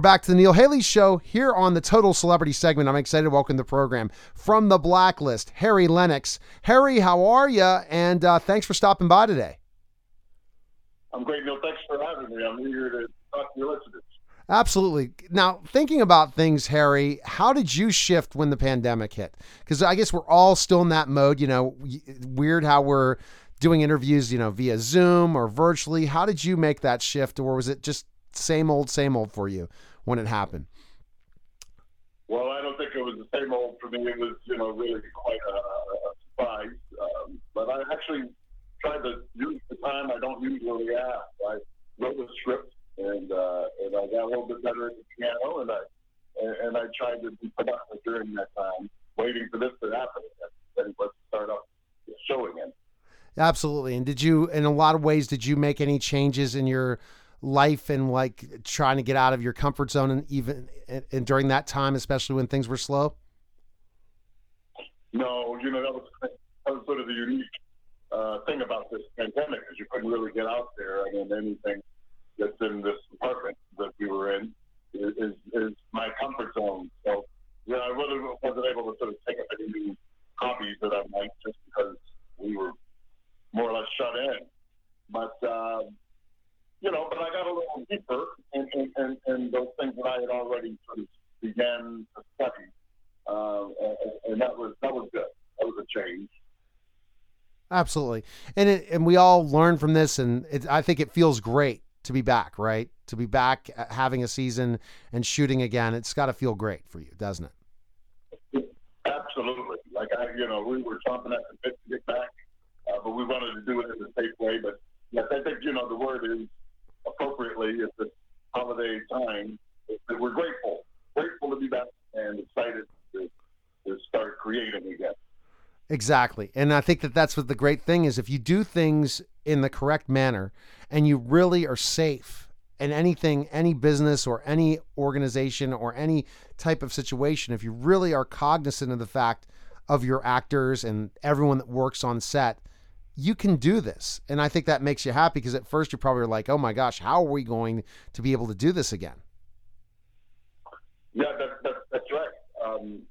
We're back to the Neil Haley Show here on the Total Celebrity segment. I'm excited to welcome the program from the Blacklist, Harry Lennix. Harry, how are you? And uh, thanks for stopping by today. I'm great, Neil. Thanks for having me. I'm eager to talk to your listeners. Absolutely. Now, thinking about things, Harry, how did you shift when the pandemic hit? Because I guess we're all still in that mode. You know, weird how we're doing interviews, you know, via Zoom or virtually. How did you make that shift, or was it just same old, same old for you when it happened? Well, I don't think it was the same old for me. It was, you know, really quite a, a surprise. Um, but I actually tried to use the time I don't usually have. I wrote a script and uh, and I got a little bit better at the piano and I and, and I tried to be productive during that time, waiting for this to happen. Then let's start up the show again. Absolutely. And did you, in a lot of ways, did you make any changes in your life and like trying to get out of your comfort zone and even and during that time, especially when things were slow? No, you know that was that was sort of the unique uh, thing about this pandemic is you couldn't really get out there. I mean, anything that's in this apartment that we were in is is, is my comfort zone. So, yeah I really wasn't able to sort of take up any new that I might just because we were more or less shut in. But um, you know, but I got a little deeper in, in, in, in those things that I had already sort of began to study, uh, and, and that was that was good. That was a change. Absolutely, and it, and we all learn from this, and it, I think it feels great to be back, right? To be back, uh, having a season and shooting again. It's got to feel great for you, doesn't it? Absolutely. Like I, you know, we were chomping at the bit to get back, uh, but we wanted to do it in a safe way. But yes, I think you know the word is appropriately at this holiday time that we're grateful, grateful to be back and excited to, to start creating again. Exactly. And I think that that's what the great thing is. If you do things in the correct manner and you really are safe in anything, any business or any organization or any type of situation, if you really are cognizant of the fact of your actors and everyone that works on set, you can do this. And I think that makes you happy because at first you're probably like, oh my gosh, how are we going to be able to do this again? Yeah, that, that, that's right. Um,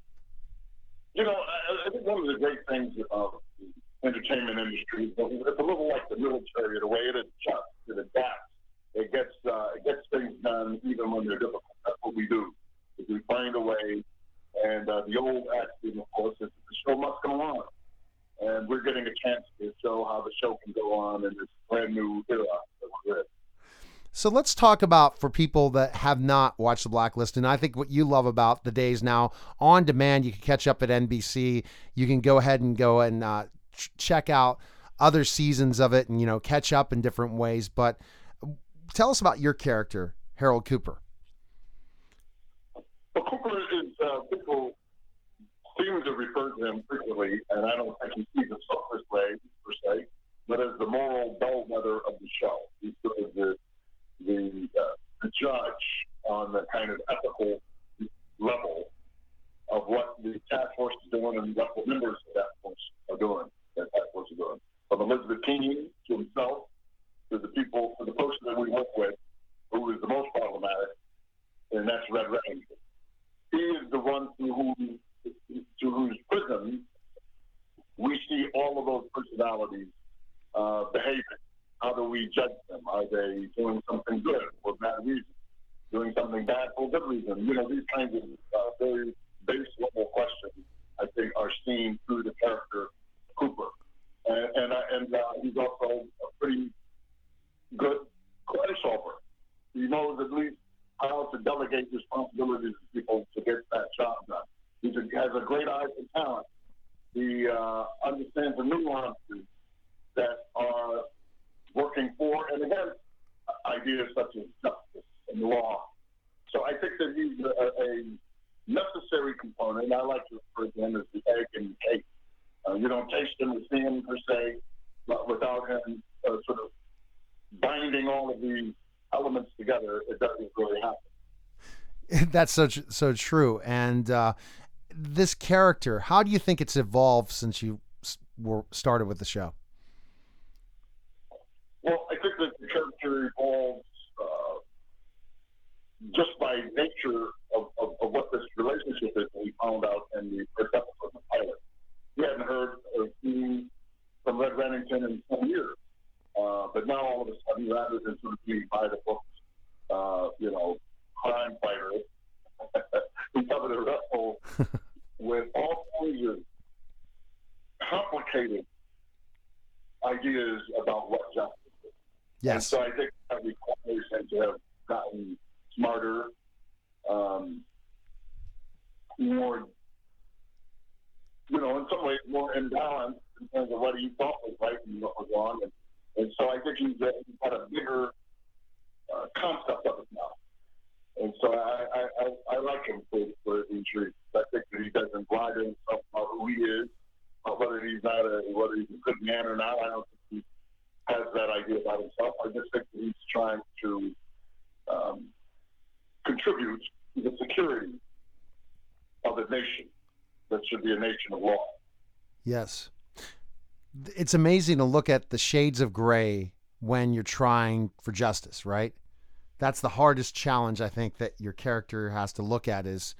you know, I, I, think one of the great things about the entertainment industry is it's a little like the military, the way it adjusts, it adapts. It gets uh, it gets things done even when they're difficult. That's what we do. Is we find a way. And uh, the old axiom, of course, is the show must go on and we're getting a chance to show how the show can go on in this brand new era that we're in. So let's talk about for people that have not watched The Blacklist, and I think what you love about the days now on demand, you can catch up at NBC. You can go ahead and go and uh, ch- check out other seasons of it, and you know catch up in different ways. But tell us about your character, Harold Cooper. Well, Cooper is uh, people seem to refer to him frequently, and I don't think he sees himself this way per se, but as the moral bellwether of the show. He's sort of the the, uh, the judge on the kind of ethical level of what the task force is doing and what the members of that force are doing. That task force is doing. From Elizabeth Keen to himself to the people, to the person that we work with, who is the most problematic, and that's Red Reddington. He is the one through whom to whose prism we see all of those personalities uh, behaving. How do we judge them? Are they doing something good for bad reason? Doing something bad for good reason? You know, these kinds of uh, very base level questions, I think, are seen through the character Cooper. And, and, uh, and uh, he's also a pretty good question solver. He knows at least how to delegate responsibilities to people to get that job done. He has a great eye for talent. He uh, understands the nuances that are working for and against ideas such as justice and law. So I think that he's a, a necessary component. I like to refer to him as the egg and the cake. Uh, you don't taste him or see him per se, but without him uh, sort of binding all of these elements together, it doesn't really happen. That's so so true. And uh, this character, how do you think it's evolved since you were started with the show? Well, I think character evolves uh, just by nature of, of, of, what this relationship is. We found out in the first episode of the pilot. We hadn't heard or seen from Red Reddington in some years. Uh, but now all of a sudden, rather than sort of being by the books, uh, you know, crime fighter, he covered a wrestle with all kinds of complicated ideas about what justice. Yes. And so I think that requires him to have gotten smarter, um, more, you know, in some ways more imbalanced in terms of what he thought was right and what was wrong. And and so I think he's, uh, he's got a bigger uh, concept of it now. And so I, I, I, I like him for, for these reasons. I think that he doesn't lie to himself about who he is, about whether he's not a whether he's a good man or not. I don't think has that idea about himself. I just think that he's trying to um, contribute to the security of a nation that should be a nation of law. Yes it's amazing to look at the shades of gray when you're trying for justice, right? That's the hardest challenge I think that your character has to look at is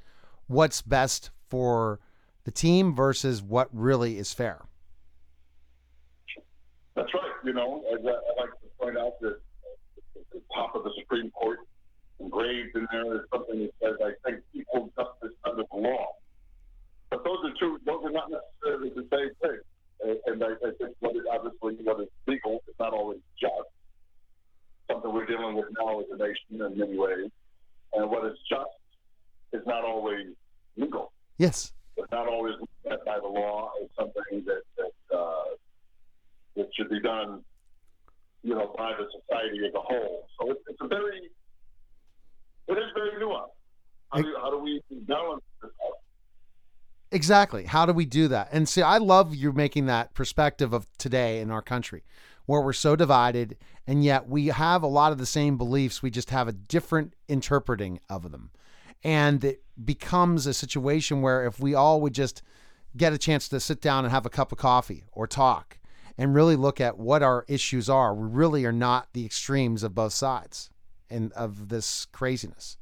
what's best for the team versus what really is fair. You know, I, I like to point out that the top of the Supreme Court engraved in there is something that says, I think, equal justice under the law. But those are two, those are not necessarily the same thing and I, I think what is obviously what is legal is not always just. Something we're dealing with now as a nation in many ways, and what is just is not always legal. Yes, it's not always by the law. It's something that that uh, that should be done, you know, by the society as a whole. So it's, a very it is very nuanced. How do, how do we balance this out? Exactly. How do we do that? And see, I love you making that perspective of today in our country where we're so divided and yet we have a lot of the same beliefs. We just have a different interpreting of them. And it becomes a situation where if we all would just get a chance to sit down and have a cup of coffee or talk and really look at what our issues are, we really are not the extremes of both sides and of this craziness.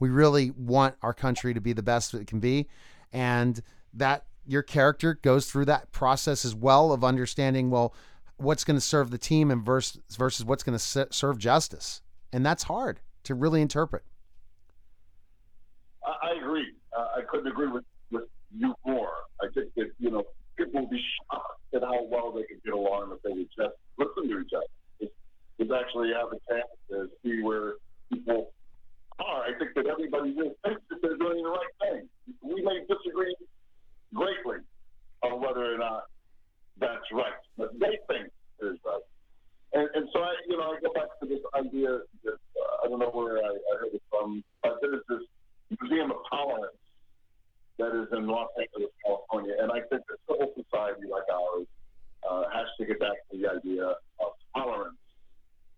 We really want our country to be the best it can be and that your character goes through that process as well of understanding well what's going to serve the team and versus versus what's going to serve justice. And that's hard to really interpret. I, agree. Uh, i couldn't agree with, with you more. I think that you know people will be shocked at how well they can get along if they would just listen to each other it's actually have a chance to see where people are. I think that everybody just thinks that they're doing the right thing. We may disagree greatly on whether or not that's right, but they think it is right. And, and so I, you know, I go back to this idea that uh, I don't know where I, I heard it from, but there's this museum of tolerance that is in Los Angeles, California, and I think that civil society like ours uh, has to get back to the idea of tolerance.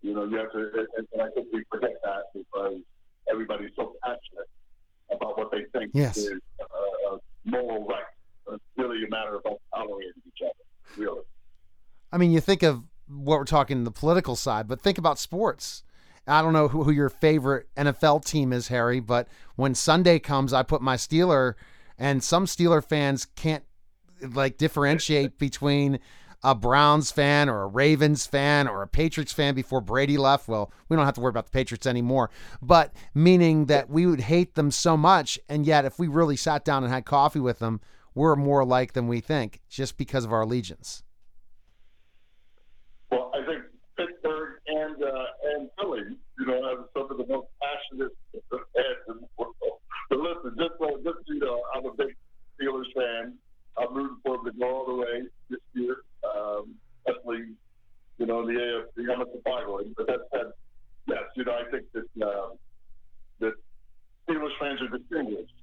You know, you have to, and, and I think we forget that because everybody's so passionate about what they think yes. is uh, moral right. It's really a matter of tolerating each other, really. I mean, you think of what we're talking the political side, but think about sports. I don't know who, who your favorite NFL team is, Harry, but when Sunday comes, I put my Steeler, and some Steeler fans can't like differentiate between a Browns fan or a Ravens fan or a Patriots fan before Brady left. Well, we don't have to worry about the Patriots anymore, but meaning that we would hate them so much. And yet, if we really sat down and had coffee with them, we're more alike than we think just because of our allegiance. Well, I think Pittsburgh and uh, you know, have some of the most passionate fans in the world. But listen, just so just you know, I'm a big Steelers fan. I'm rooting for them to go all the way this year, um, especially you know in the AFC. I'm a survivor, but that said, yes, you know, I think that uh, that Steelers fans are distinguished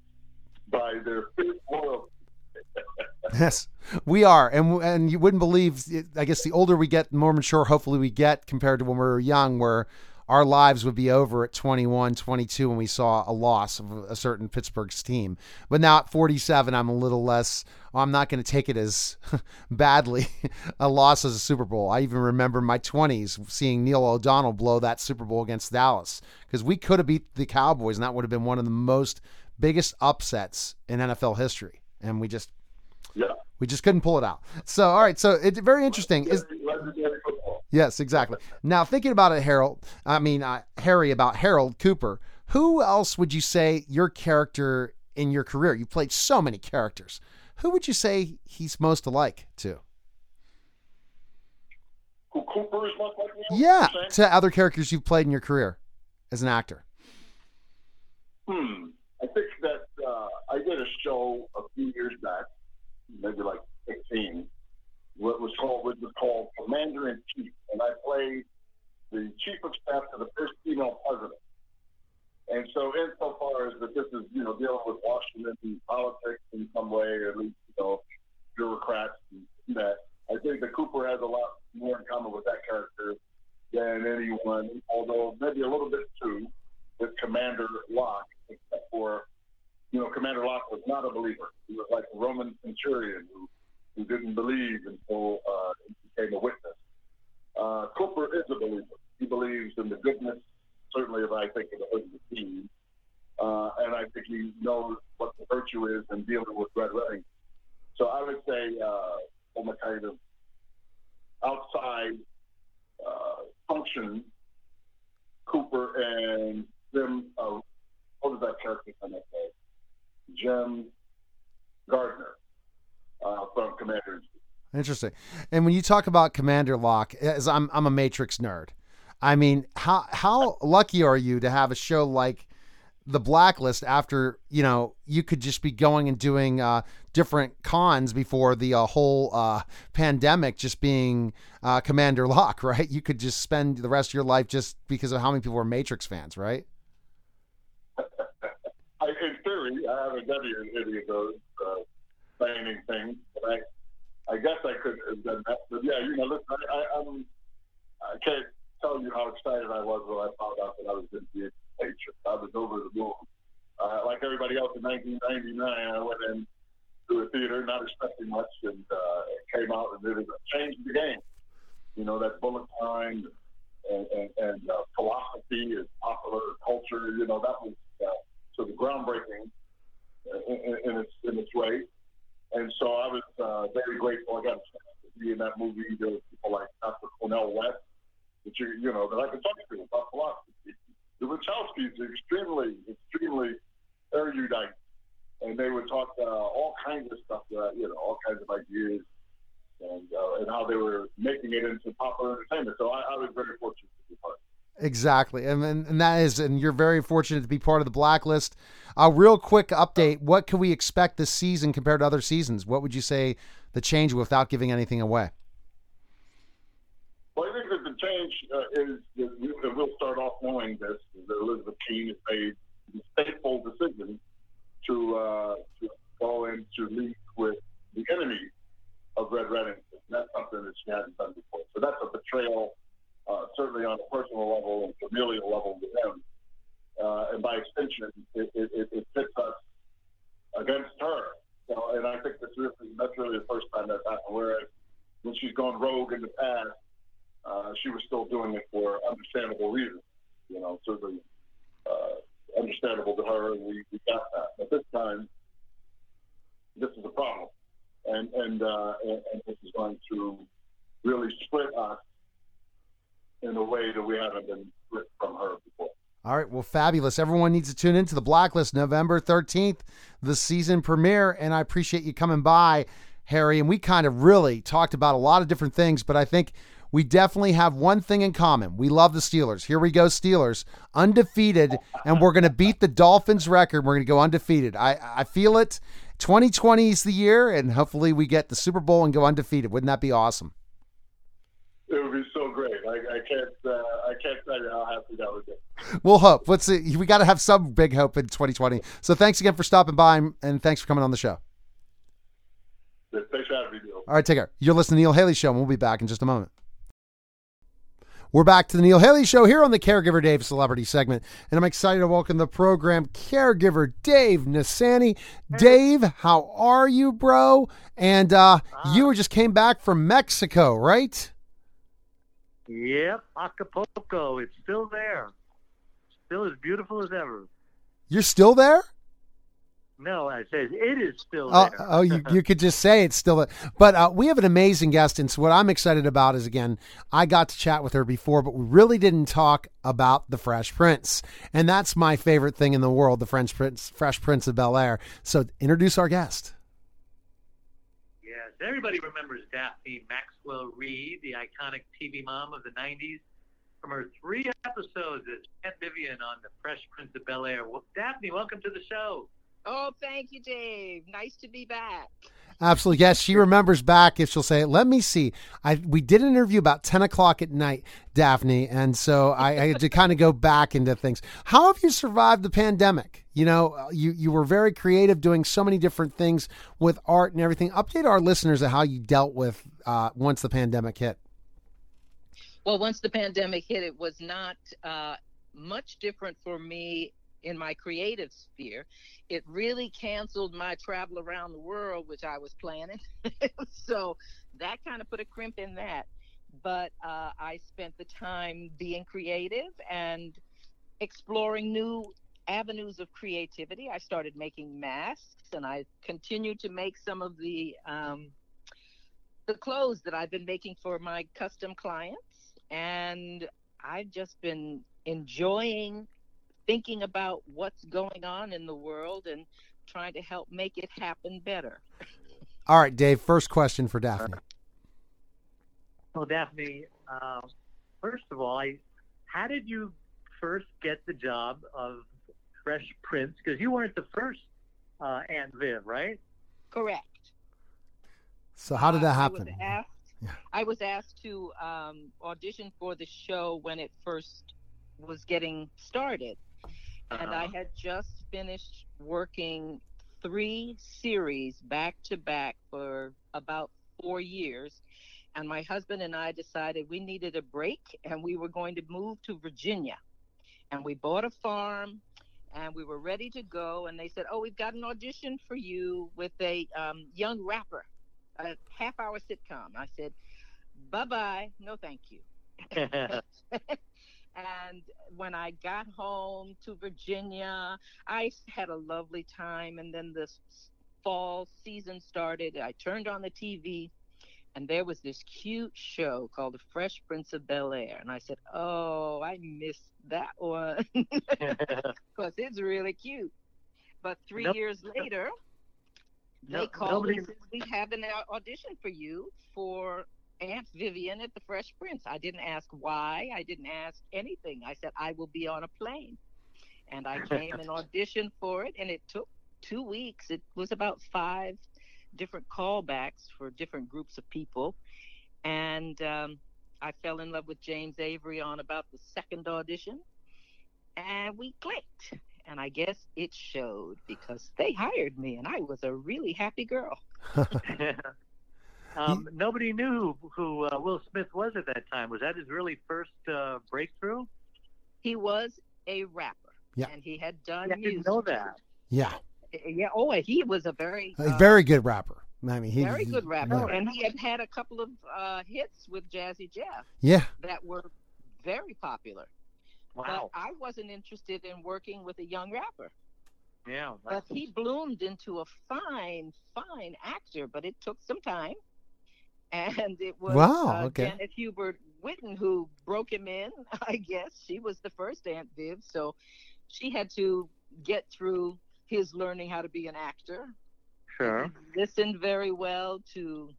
by their loyalty yes, we are, and and you wouldn't believe. I guess the older we get, the more mature, hopefully, we get compared to when we were young, where our lives would be over at 21, 22 when we saw a loss of a certain Pittsburgh's team. But now at 47, I'm a little less. I'm not going to take it as badly a loss as a Super Bowl. I even remember my 20s seeing Neil O'Donnell blow that Super Bowl against Dallas because we could have beat the Cowboys, and that would have been one of the most biggest upsets in NFL history and we just yeah we just couldn't pull it out. So all right, so it's very interesting. Is yes, exactly. Now thinking about it, Harold. I mean uh, Harry about Harold Cooper. Who else would you say your character in your career? You played so many characters. Who would you say he's most alike to? Who Cooper is most like me? Yeah, to other characters you've played in your career as an actor. Hmm. I think that uh, I did a show a few years back, maybe like 15, what was called what was called Commander in Chief, and I played the chief of staff to the first female president. And so, insofar as that this is you know dealing with Washington and politics in some way, at least you know bureaucrats and that, I think that Cooper has a lot more in common with that character than anyone, although maybe a little bit too with Commander Locke except for, you know, Commander Locke was not a believer. He was like a Roman centurion who, who didn't believe until uh, he became a witness. Uh, Cooper is a believer. He believes in the goodness, certainly, of I think, of the hood of the team. Uh, and I think he knows what the virtue is in dealing with Red Redding. So I would say, uh, from a kind of outside uh, function, Cooper and them uh, what was that character from that day? Jim Gardner uh, from Commander. Interesting. And when you talk about Commander Locke, as I'm I'm a Matrix nerd. I mean, how how lucky are you to have a show like the Blacklist after you know you could just be going and doing uh, different cons before the uh, whole uh, pandemic, just being uh, Commander Locke, right? You could just spend the rest of your life just because of how many people are Matrix fans, right? I in theory, I haven't done any of those uh, planning things, but I, I guess I could have done that. But yeah, you know, listen, I, I, I'm, I can't tell you how excited I was when I found out that I was going to be a teacher. I was over the moon. Uh, like everybody else in 1999, I went in to a theater not expecting much, and uh, came out and it changed the game. You know, that bullet time and, and, and uh, philosophy and popular culture. You know, that was uh, sort of groundbreaking in, in, its in its way. And so I was uh, very grateful. I got a chance to be in that movie. There were people like Dr. Cornel West, that you you know that I could talk to about philosophy. The Wachowskis are extremely extremely erudite, and they would talk uh, all kinds of stuff. That, you know, all kinds of ideas. And, uh, and how they were making it into popular entertainment. So I, I was very fortunate to be part of it. Exactly, and, and and that is, and you're very fortunate to be part of the blacklist. A real quick update: What can we expect this season compared to other seasons? What would you say the change without giving anything away? Well, I think that the change uh, is that we'll start off knowing this that Elizabeth Keen has made the fateful decision to uh, to go into league with the enemy of Red Redding. That's something that she hadn't done before. So that's a betrayal uh, certainly on a personal level and familial level with him. Uh, and by extension, it, it, it, it pits us against her. So, and I think that's really, that's really the first time that's happened. Whereas when she's gone rogue in the past, uh, she was still doing it for understandable reasons. You know, certainly uh, understandable to her, and we, we got that. But this time, this is a problem, and and, uh, and, and this is going to really split us in a way that we haven't been split from her before. All right, well, fabulous. Everyone needs to tune into the Blacklist November 13th, the season premiere. And I appreciate you coming by, Harry. And we kind of really talked about a lot of different things, but I think we definitely have one thing in common. We love the Steelers. Here we go, Steelers, undefeated, and we're going to beat the Dolphins record. We're going to go undefeated. I, I feel it. 2020 is the year, and hopefully we get the Super Bowl and go undefeated. Wouldn't that be awesome? It would be so great. I, I can't. Uh, I can't tell you how happy that would be. We'll hope. Let's see. We got to have some big hope in 2020. So thanks again for stopping by, and thanks for coming on the show. Thanks for having me, Neil. All right, take care. You're listening to the Neil Haley Show, and we'll be back in just a moment. We're back to the Neil Haley Show here on the Caregiver Dave Celebrity segment, and I'm excited to welcome the program Caregiver Dave Nassaney. Dave, how are you, bro? And uh, you just came back from Mexico, right? Yep, Acapulco. It's still there. Still as beautiful as ever. You're still there? No, I said it is still Oh, there. oh you, you could just say it's still. But uh, we have an amazing guest, and so what I'm excited about is again, I got to chat with her before, but we really didn't talk about the Fresh Prince, and that's my favorite thing in the world, the French Prince, Fresh Prince of Bel Air. So introduce our guest. Everybody remembers Daphne Maxwell Reid, the iconic TV mom of the 90s, from her three episodes as Aunt Vivian on The Fresh Prince of Bel Air. Well, Daphne, welcome to the show. Oh, thank you, Dave. Nice to be back. Absolutely, yes. She remembers back if she'll say. Let me see. I we did an interview about ten o'clock at night, Daphne, and so I, I had to kind of go back into things. How have you survived the pandemic? You know, you you were very creative, doing so many different things with art and everything. Update our listeners of how you dealt with uh, once the pandemic hit. Well, once the pandemic hit, it was not uh, much different for me in my creative sphere. It really canceled my travel around the world, which I was planning. so that kind of put a crimp in that. But uh, I spent the time being creative and exploring new avenues of creativity. I started making masks, and I continued to make some of the um, the clothes that I've been making for my custom clients. And I've just been enjoying thinking about what's going on in the world and trying to help make it happen better. All right, Dave. First question for Daphne. Well, Daphne, uh, first of all, I, how did you first get the job of Fresh Prince? Because you weren't the first uh, Aunt Viv, right? Correct. So how did that I was happen? asked, Yeah. I was asked to um, audition for the show when it first was getting started. And I Uh-huh. had just finished working three series back to back for about four years. And my husband and I decided we needed a break and we were going to move to Virginia. And we bought a farm and we were ready to go. And they said, Oh, we've got an audition for you with a um, young rapper, a half hour sitcom. I said, Bye bye. No, thank you. and when I got home to Virginia, I had a lovely time. And then this fall season started. I turned on the TV, and there was this cute show called The Fresh Prince of Bel Air. And I said, Oh, I missed that one because it's really cute. But three Nope. years later, they called nobody- and said, We have an audition for you for Aunt Vivian at the Fresh Prince. I didn't ask why. I didn't ask anything. I said, I will be on a plane. And I came and auditioned for it, and it took two weeks. It was about five different callbacks for different groups of people. And um, I fell in love with James Avery on about the second audition, and we clicked. And I guess it showed because they hired me, and I was a really happy girl. um, nobody knew who, who uh, Will Smith was at that time. Was that his really first uh, breakthrough? He was a rapper, Yeah. and he had done I didn't know that. Yeah, Yeah. Oh, he was a very a uh, very good rapper. I mean, he very good rapper, Yeah. and he had had a couple of uh, hits with Jazzy Jeff yeah. that were very popular. Wow. But I wasn't interested in working with a young rapper. Yeah. But he bloomed into a fine, fine actor. But it took some time, and it was Wow, uh, okay. Janet Hubert Whitten who broke him in. I guess she was the first Aunt Viv, so she had to get through his learning how to be an actor. Sure. Listened very well to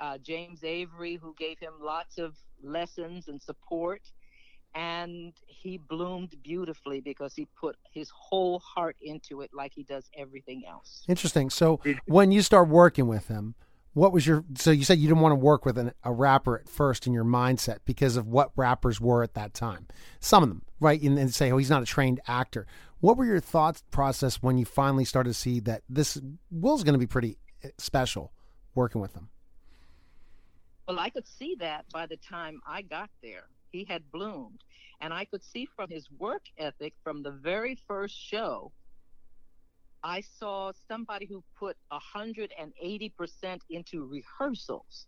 uh, James Avery, who gave him lots of lessons and support. And he bloomed beautifully because he put his whole heart into it, like he does everything else. Interesting. So when you start working with him, what was your? So you said you didn't want to work with an, a rapper at first in your mindset because of what rappers were at that time. Some of them, right? And, and say, oh, he's not a trained actor. What were your thoughts process when you finally started to see that this Will's going to be pretty eh, special working with him? Well, I could see that by the time I got there. He had bloomed. And I could see from his work ethic from the very first show, I saw somebody who put 180% into rehearsals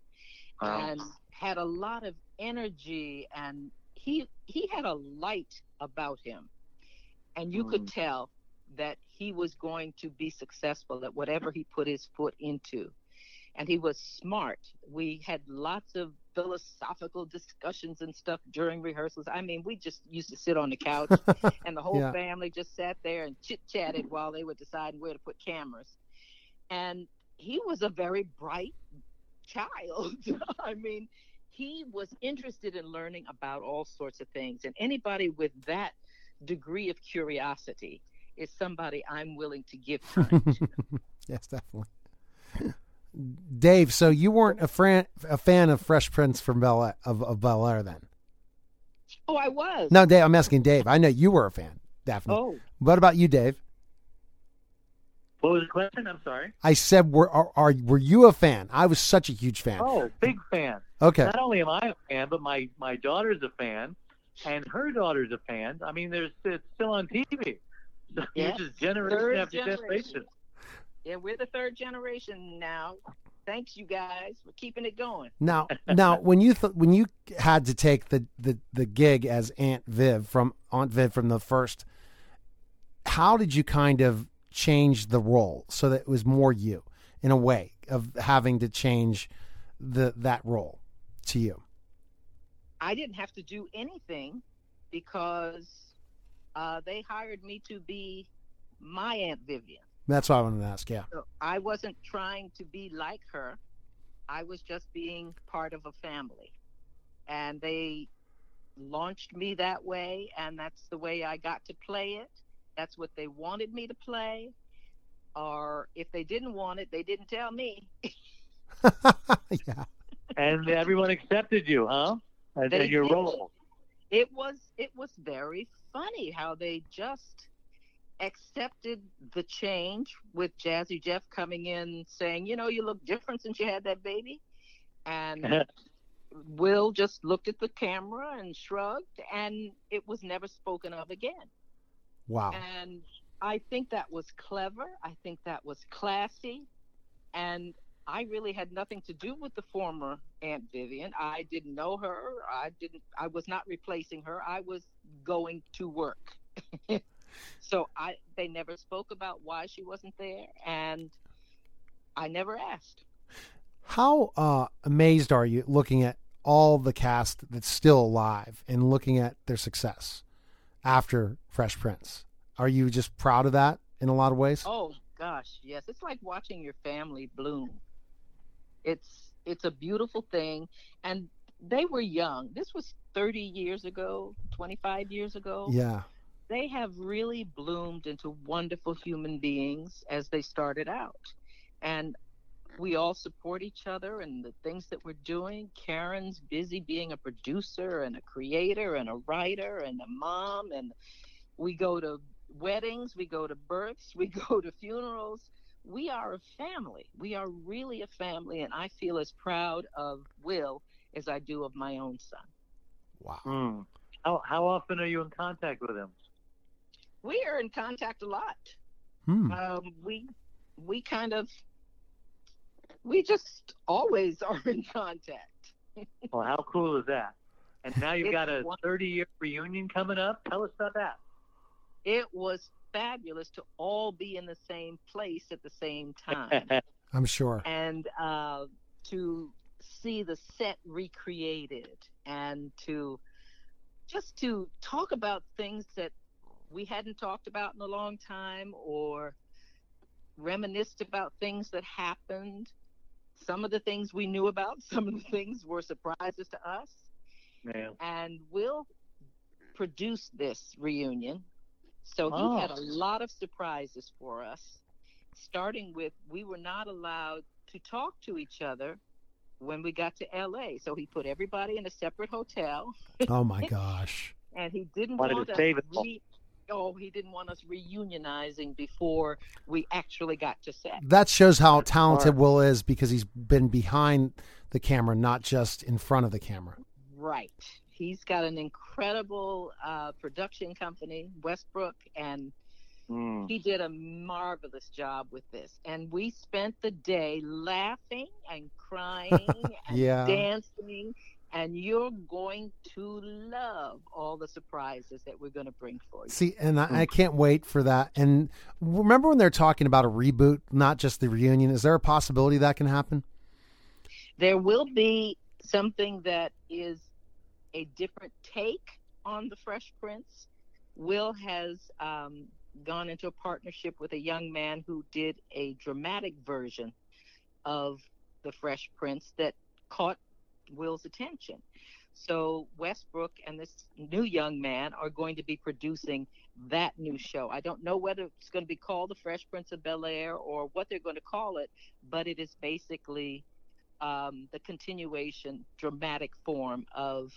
Wow. and had a lot of energy and he he had a light about him. And you could mm. tell that he was going to be successful at whatever he put his foot into and he was smart. We had lots of philosophical discussions and stuff during rehearsals. I mean, we just used to sit on the couch and the whole Yeah. family just sat there and chit chatted while they were deciding where to put cameras. And he was a very bright child. I mean, he was interested in learning about all sorts of things. And anybody with that degree of curiosity is somebody I'm willing to give time to. yes, definitely. Dave, so you weren't a fan a fan of Fresh Prince from Bel Air, of, of Bel Air then? Oh, I was. No, Dave. I'm asking Dave. I know you were a fan, definitely. Oh, What about you, Dave? What was the question? I'm sorry. I said, were are, are were you a fan? I was such a huge fan. Oh, big fan. okay. Not only am I a fan, but my my daughter's a fan, and her daughter's a fan. I mean, there's it's still on TV. So Yeah. It's just generation Third after generation. generation. Yeah, we're the third generation now. Thanks, you guys, for keeping it going. Now, now, when you th- when you had to take the, the the gig as Aunt Viv from Aunt Viv from the first, how did you kind of change the role so that it was more you in a way of having to change the that role to you? I didn't have to do anything because uh, they hired me to be my Aunt Vivian. That's what I wanted to ask. Yeah. So I wasn't trying to be like her. I was just being part of a family. And they launched me that way, and that's the way I got to play it. That's what they wanted me to play. Or if they didn't want it, they didn't tell me. yeah. And everyone accepted you, huh? And, They and your role. It was it was very funny how they just accepted the change with Jazzy Jeff coming in saying, you know, you look different since you had that baby. And Will just looked at the camera and shrugged, and it was never spoken of again. Wow. And I think that was clever. I think that was classy. And I really had nothing to do with the former Aunt Vivian. I didn't know her. I didn't I was not replacing her. I was going to work. so I they never spoke about why she wasn't there and I never asked. How uh, amazed are you looking at all the cast that's still alive and looking at their success after Fresh Prince? Are you just proud of that in a lot of ways? Oh gosh, yes. It's like watching your family bloom. It's it's a beautiful thing and they were young. This was 30 years ago, 25 years ago. Yeah. They have really bloomed into wonderful human beings as they started out. And we all support each other and the things that we're doing. Karyn's busy being a producer and a creator and a writer and a mom and we go to weddings, we go to births, we go to funerals. We are a family. We are really a family, and I feel as proud of Will as I do of my own son. Wow. Hmm. How how often are you in contact with him? We are in contact a lot. Hmm. Um, we we kind of we just always are in contact. Well, how cool is that? And now you've It's got a 30 year reunion coming up. Tell us about that. It was fabulous to all be in the same place at the same time. I'm sure. and uh, to see the set recreated and to just to talk about things that we hadn't talked about in a long time or reminisced about things that happened. Some of the things we knew about, some of the things were surprises to us. Yeah. And Will produced this reunion. So he Oh. had a lot of surprises for us, starting with we were not allowed to talk to each other when we got to LA. So he put everybody in a separate hotel Oh my gosh. and he didn't Wanted want to us re- oh he didn't want us reunionizing before we actually got to set That shows how talented Alright. Will is because he's been behind the camera, not just in front of the camera. right he's got an incredible uh, production company westbrook and Mm. he did a marvelous job with this and we spent the day laughing and crying and Yeah. dancing and you're going to love all the surprises that we're going to bring for you See, and I, I can't wait for that. And remember when they're talking about a reboot, not just the reunion? Is there a possibility that can happen? there will be something that is a different take on the Fresh Prince. Will has um, gone into a partnership with a young man who did a dramatic version of the Fresh Prince that caught Will's attention. So Westbrook and this new young man are going to be producing that new show. I don't know whether it's going to be called The Fresh Prince of Bel Air or what they're going to call it, but it is basically um, the continuation, dramatic form of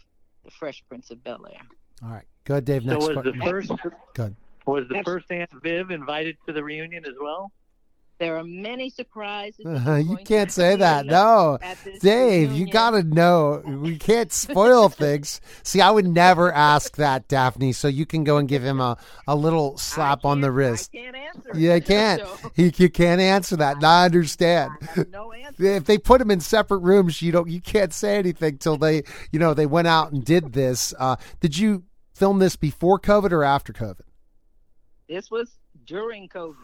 The Fresh Prince of Bel Air. All right. Go ahead, Dave. So Next was the first Good. was the first Aunt Viv invited to the reunion as well? There are many surprises. Uh, you can't say that. No. Dave, you got to know. We can't spoil things. See, I would never ask that, Daphne, so you can go and give him a, a little slap on the wrist. I can't answer. Yeah, I can't. So, You, you can't answer that. and I understand. I no answer. If they put him in separate rooms, you don't. You can't say anything till they, you know, they went out and did this. Uh, did you film this before COVID or after COVID? This was during COVID.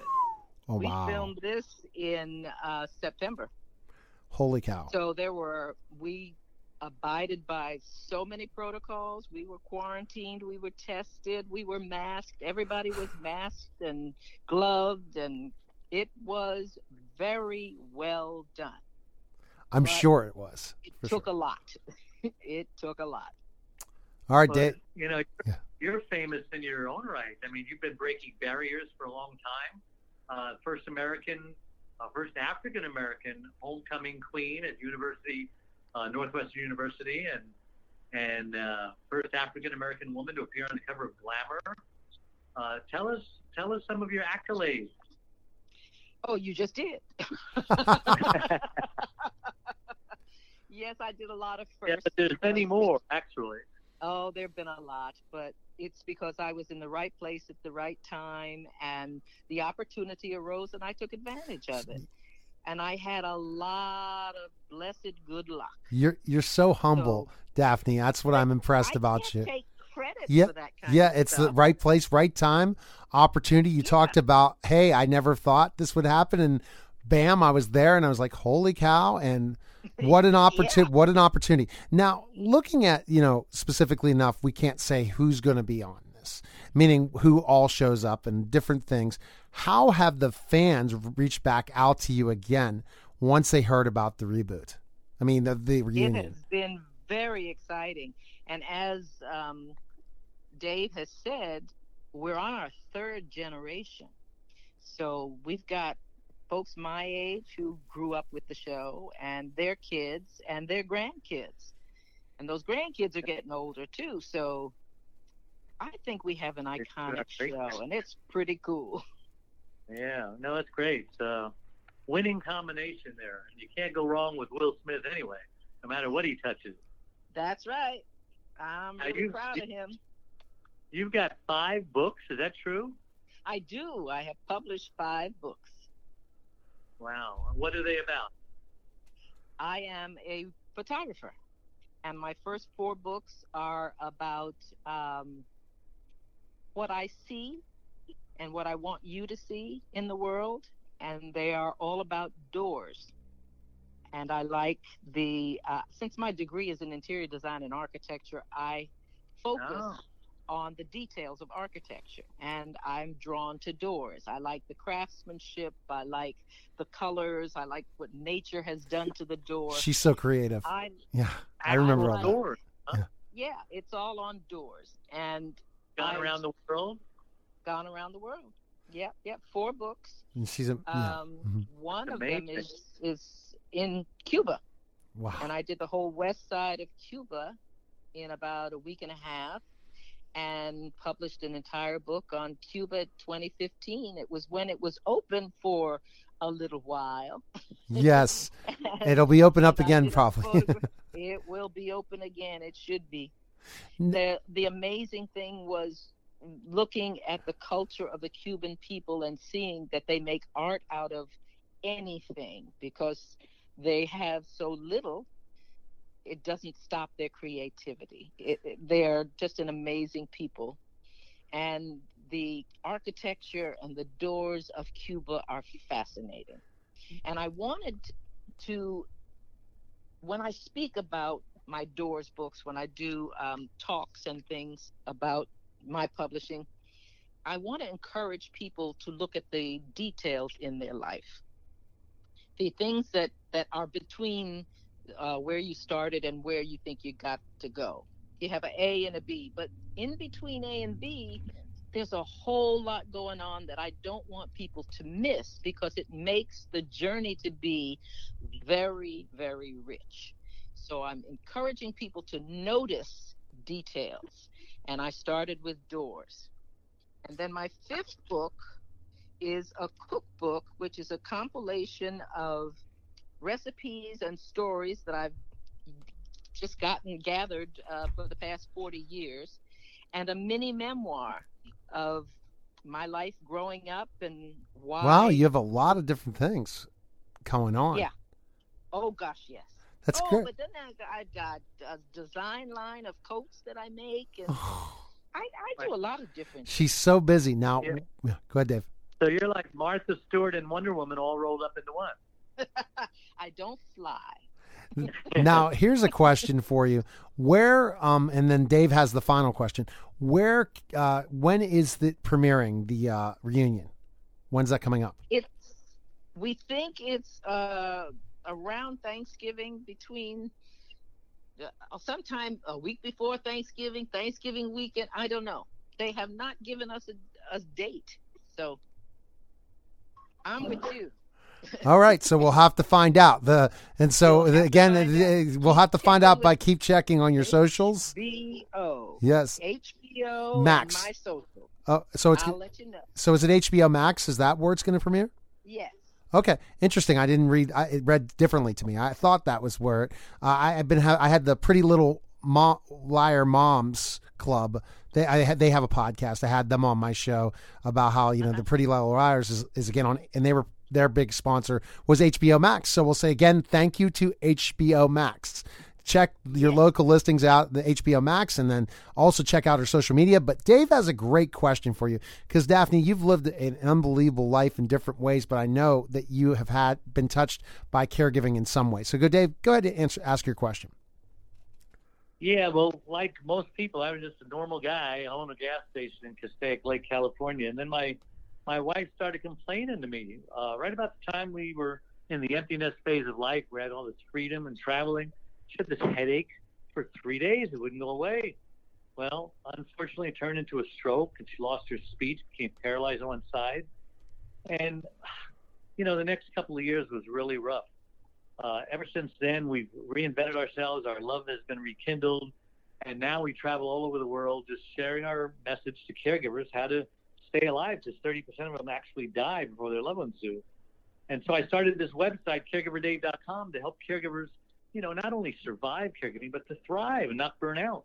Oh we wow! filmed this in uh, September. Holy cow! So there were we abided by so many protocols. We were quarantined, we were tested, we were masked. Everybody was masked and gloved and it was very well done. I'm but- sure it was. It took sure. a lot. it took a lot. All right, But, Dave. you know, you're, Yeah. you're famous in your own right. I mean, you've been breaking barriers for a long time. Uh, first American, uh, first African American homecoming queen at University, uh, Northwestern University, and and uh, first African American woman to appear on the cover of Glamour. Uh, tell us, tell us some of your accolades. Oh, you just did. yes, I did a lot of Yeah, but there's many more actually. Oh, there have been a lot, but it's because I was in the right place at the right time and the opportunity arose and I took advantage of it. And I had a lot of blessed good luck. You're you're so humble, Daphne. That's what I'm impressed I about can't you. take credit Yeah, for that kind Yeah, it's the right place, right time, opportunity. You talked about, hey, I never thought this would happen, and bam, I was there, and I was like, holy cow! And what an opportunity! What an opportunity! Now, looking at you know specifically enough, we can't say who's going to be on this, meaning who all shows up and different things. How have the fans reached back out to you again once they heard about the reboot? I mean, the, the It has been very exciting. And as um, Dave has said, we're on our third generation. So we've got folks my age who grew up with the show and their kids and their grandkids. And those grandkids are getting older too. So I think we have an iconic show and it's pretty cool. Yeah, no, it's great. Uh, winning combination there, and you can't go wrong with Will Smith anyway, no matter what he touches. That's right. I'm really you- proud of him. You've got five books, is that true? I do. I have published five books. Wow. What are they about? I am a photographer, and my first four books are about um, what I see and what I want you to see in the world, and they are all about doors. and I like the uh, since my degree is in interior design and architecture, I focus Oh. On the details of architecture, and I'm drawn to doors. I like the craftsmanship. I like the colors. I like what nature has done to the door. She's so creative. I Yeah, I remember all I- that. Doors. yeah, it's all on doors, and Gone I- around the world. gone around the world. Yep, yep, four books. And she's a yeah. Um, Mhm. One of them is is in Cuba, Wow. and I did the whole west side of Cuba in about a week and a half, and published an entire book on Cuba 2015. It was when it was open for a little while. Yes, it'll be open up again probably. it will be open again. It should be. The the amazing thing was looking at the culture of the Cuban people and seeing that they make art out of anything because they have so little. It doesn't stop their creativity. It, it- they're just an amazing people, and the architecture and the doors of Cuba are fascinating. And I wanted to, when I speak about my doors books, when I do um, talks and things about my publishing, I want to encourage people to look at the details in their life, the things that that are between uh, where you started and where you think you got to go. You have an A and a B, but in between A and B, there's a whole lot going on that I don't want people to miss because it makes the journey to be very, very rich. So I'm encouraging people to notice details. And I started with doors. And then my fifth book is a cookbook, which is a compilation of recipes and stories that I've just gotten gathered uh, for the past 40 years, and a mini memoir of my life growing up and why. Wow, you have a lot of different things going on. Yeah. Oh gosh, yes. That's oh, good. but then I got, I got a design line of coats that I make, and I, I do a lot of different. She's so busy now. Yeah. Yeah, Go ahead, Dave. So you're like Martha Stewart and Wonder Woman all rolled up into one. I don't fly. now here's a question for you where um and then dave has the final question where uh when is the premiering the uh reunion when's that coming up It's we think it's uh, around Thanksgiving between uh, sometime a week before Thanksgiving, Thanksgiving weekend. I don't know. They have not given us a, a date, so I'm with you. All right so we'll have to find out the and so We'll again we'll have to find out by keep checking on your socials B O yes HBO Max. my social. oh so it's I'll let you know. so is it hbo max is that where it's going to premiere Yes. Okay, interesting. I didn't read. I, it read differently to me. I thought that was where it, uh, I had been. Ha- I had the Pretty Little Mo- Liar Moms Club. They I had they have a podcast. I had them on my show about how you know the Pretty Little Liars is, is again on, and they were their big sponsor was HBO Max. So we'll say again, thank you to HBO Max. Check your local listings out, the HBO Max, and then also check out our social media. But Dave has a great question for you because Daphne, you've lived an unbelievable life in different ways, but I know that you have had been touched by caregiving in some way. So, go, Dave. Go ahead and answer, ask your question. Yeah, well, like most people, I was just a normal guy. I own a gas station in Castaic Lake, California, and then my my wife started complaining to me uh, right about the time we were in the emptiness phase of life. We had all this freedom and traveling. She had this headache for three days. It wouldn't go away. Well, unfortunately, it turned into a stroke, and she lost her speech, became paralyzed on one side. And you know, the next couple of years was really rough. Uh, ever since then, we've reinvented ourselves. Our love has been rekindled, and now we travel all over the world, just sharing our message to caregivers how to stay alive. Because 30% of them actually die before their loved ones do. And so I started this website, caregiverdave.com, to help caregivers, you know, not only survive caregiving, but to thrive and not burn out.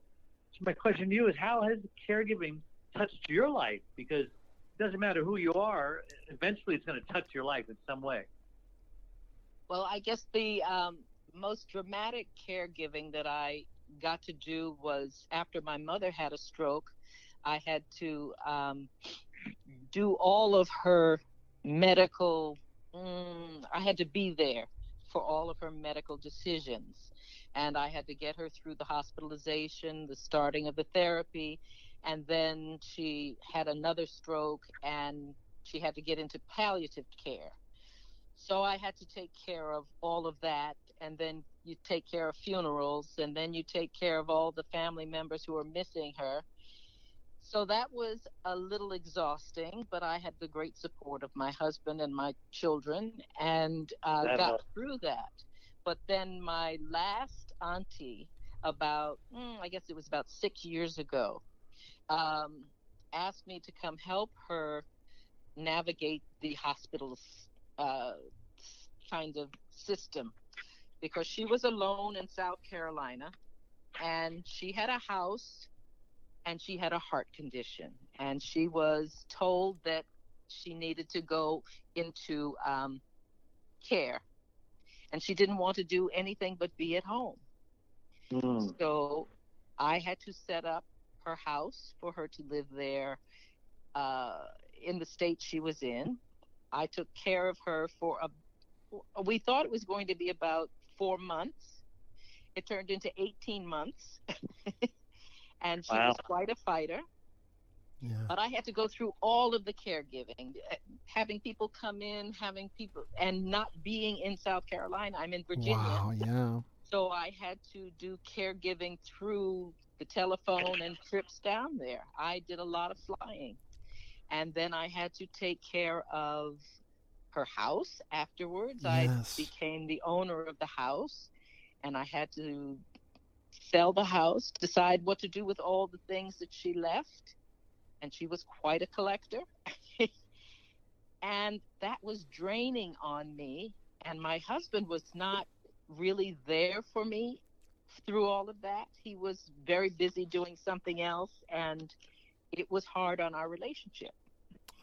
So my question to you is, how has caregiving touched your life? Because it doesn't matter who you are, eventually it's going to touch your life in some way. Well, I guess the um, most dramatic caregiving that I got to do was after my mother had a stroke. I had to um, do all of her medical. Mm, I had to be there for all of her medical decisions. And I had to get her through the hospitalization, the starting of the therapy, and then she had another stroke and she had to get into palliative care. So I had to take care of all of that. And then you take care of funerals, and then you take care of all the family members who are missing her. So that was a little exhausting, but I had the great support of my husband and my children and uh, got through that. But then my last auntie, about, mm, I guess it was about six years ago, um, asked me to come help her navigate the hospital's uh, kind of system because she was alone in South Carolina and she had a house and she had a heart condition. And she was told that she needed to go into um, care. And she didn't want to do anything but be at home. Mm. so i had to set up her house for her to live there uh, in the state she was in. I took care of her for a we thought it was going to be about four months. It turned into 18 months and she wow. was quite a fighter. Yeah. But I had to go through all of the caregiving, uh, having people come in, having people, and not being in South Carolina. I'm in Virginia. Wow, yeah. So I had to do caregiving through the telephone and trips down there. I did a lot of flying. And then I had to take care of her house afterwards. Yes. I became the owner of the house and I had to sell the house, decide what to do with all the things that she left. And she was quite a collector. and that was draining on me. And my husband was not really there for me through all of that. He was very busy doing something else, and it was hard on our relationship.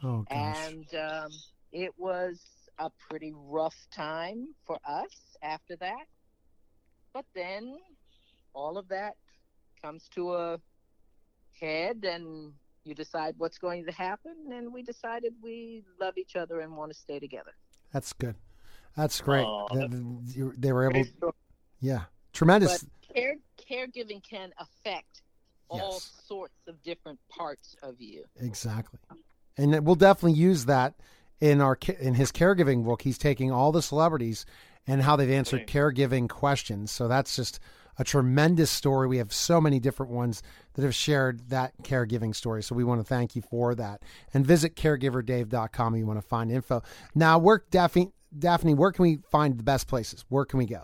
Oh, gosh. And um, it was a pretty rough time for us after that. But then all of that comes to a head and you decide what's going to happen and we decided we love each other and want to stay together. That's good. That's great. They, they, were able yeah tremendous. But care, caregiving can affect all yes. sorts of different parts of you. Exactly. And we'll definitely use that in our in his caregiving book. He's taking all the celebrities and how they've answered right. caregiving questions. So that's just a tremendous story. We have so many different ones that have shared that caregiving story. So we want to thank you for that. And visit caregiverdave.com you want to find info. Now, where, Daphne, Daphne, where can we find the best places? Where can we go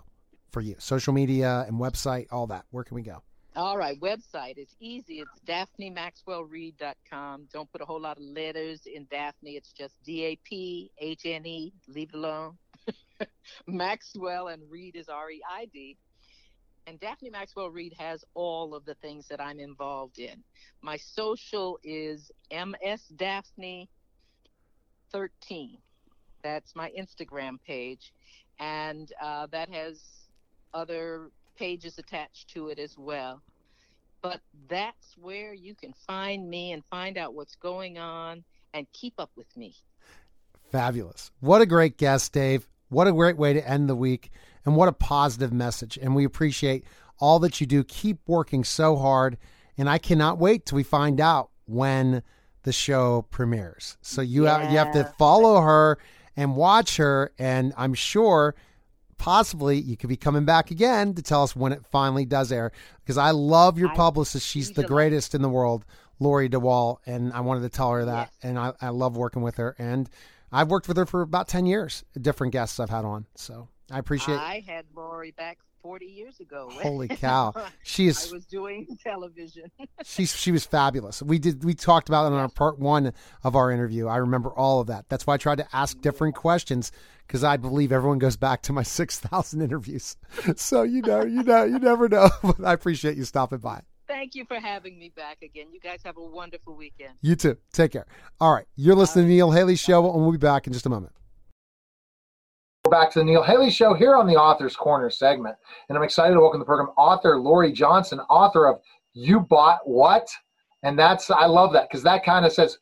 for you? Social media and website, all that. Where can we go? All right, website. It's easy. It's DaphneMaxwellReid.com. Don't put a whole lot of letters in Daphne. It's just D A P H N E. Leave it alone. Maxwell and Reid is R E I D and Daphne Maxwell Reid has all of the things that I'm involved in. My social is MS Daphne 13. That's my Instagram page, and uh, that has other pages attached to it as well. But that's where you can find me and find out what's going on and keep up with me. Fabulous. What a great guest, Dave. What a great way to end the week. And what a positive message. And we appreciate all that you do. Keep working so hard. And I cannot wait till we find out when the show premieres. So you yeah. have you have to follow her and watch her and I'm sure possibly you could be coming back again to tell us when it finally does air because I love your publicist. She's the greatest in the world, Lori DeWall, and I wanted to tell her that. Yes. And I, I love working with her. And I've worked with her for about 10 years, different guests I've had on. So I appreciate. I had Lori back 40 years ago. Holy cow! She is. I was doing television. she's she was fabulous. We did we talked about it on our part one of our interview. I remember all of that. That's why I tried to ask different questions because I believe everyone goes back to my 6,000 interviews. So you know, you know, you never know. But I appreciate you stopping by. Thank you for having me back again. You guys have a wonderful weekend. You too. Take care. All right, you're listening to Neil Haley Show, and we'll be back in just a moment back to the Neil Haley Show here on the Author's Corner segment. And I'm excited to welcome the program author Laurie Johnson, author of You Bought What? And that's, I love that because that kind of says,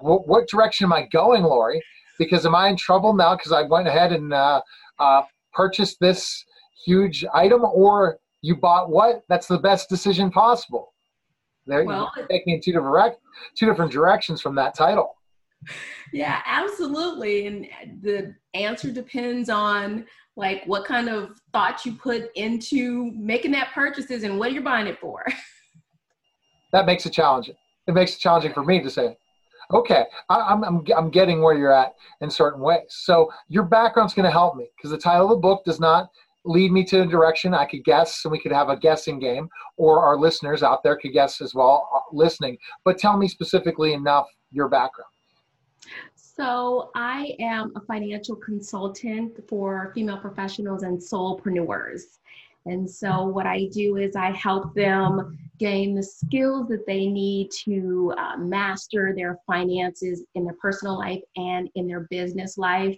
what direction am I going, Laurie? Because am I in trouble now because I went ahead and uh, uh, purchase this huge item or you bought what? That's the best decision possible. There, well, you take me in two different two different directions from that title. Yeah, absolutely. And the answer depends on like what kind of thought you put into making that purchases and what you're buying it for. that makes it challenging. It makes it challenging for me to say, okay, I, am I'm, I'm getting where you're at in certain ways. So your background's going to help me because the title of the book does not lead me to a direction I could guess, and we could have a guessing game, or our listeners out there could guess as well, uh, listening. But tell me specifically enough your background. So, I am a financial consultant for female professionals and solopreneurs. And so, what I do is I help them gain the skills that they need to uh, master their finances in their personal life and in their business life.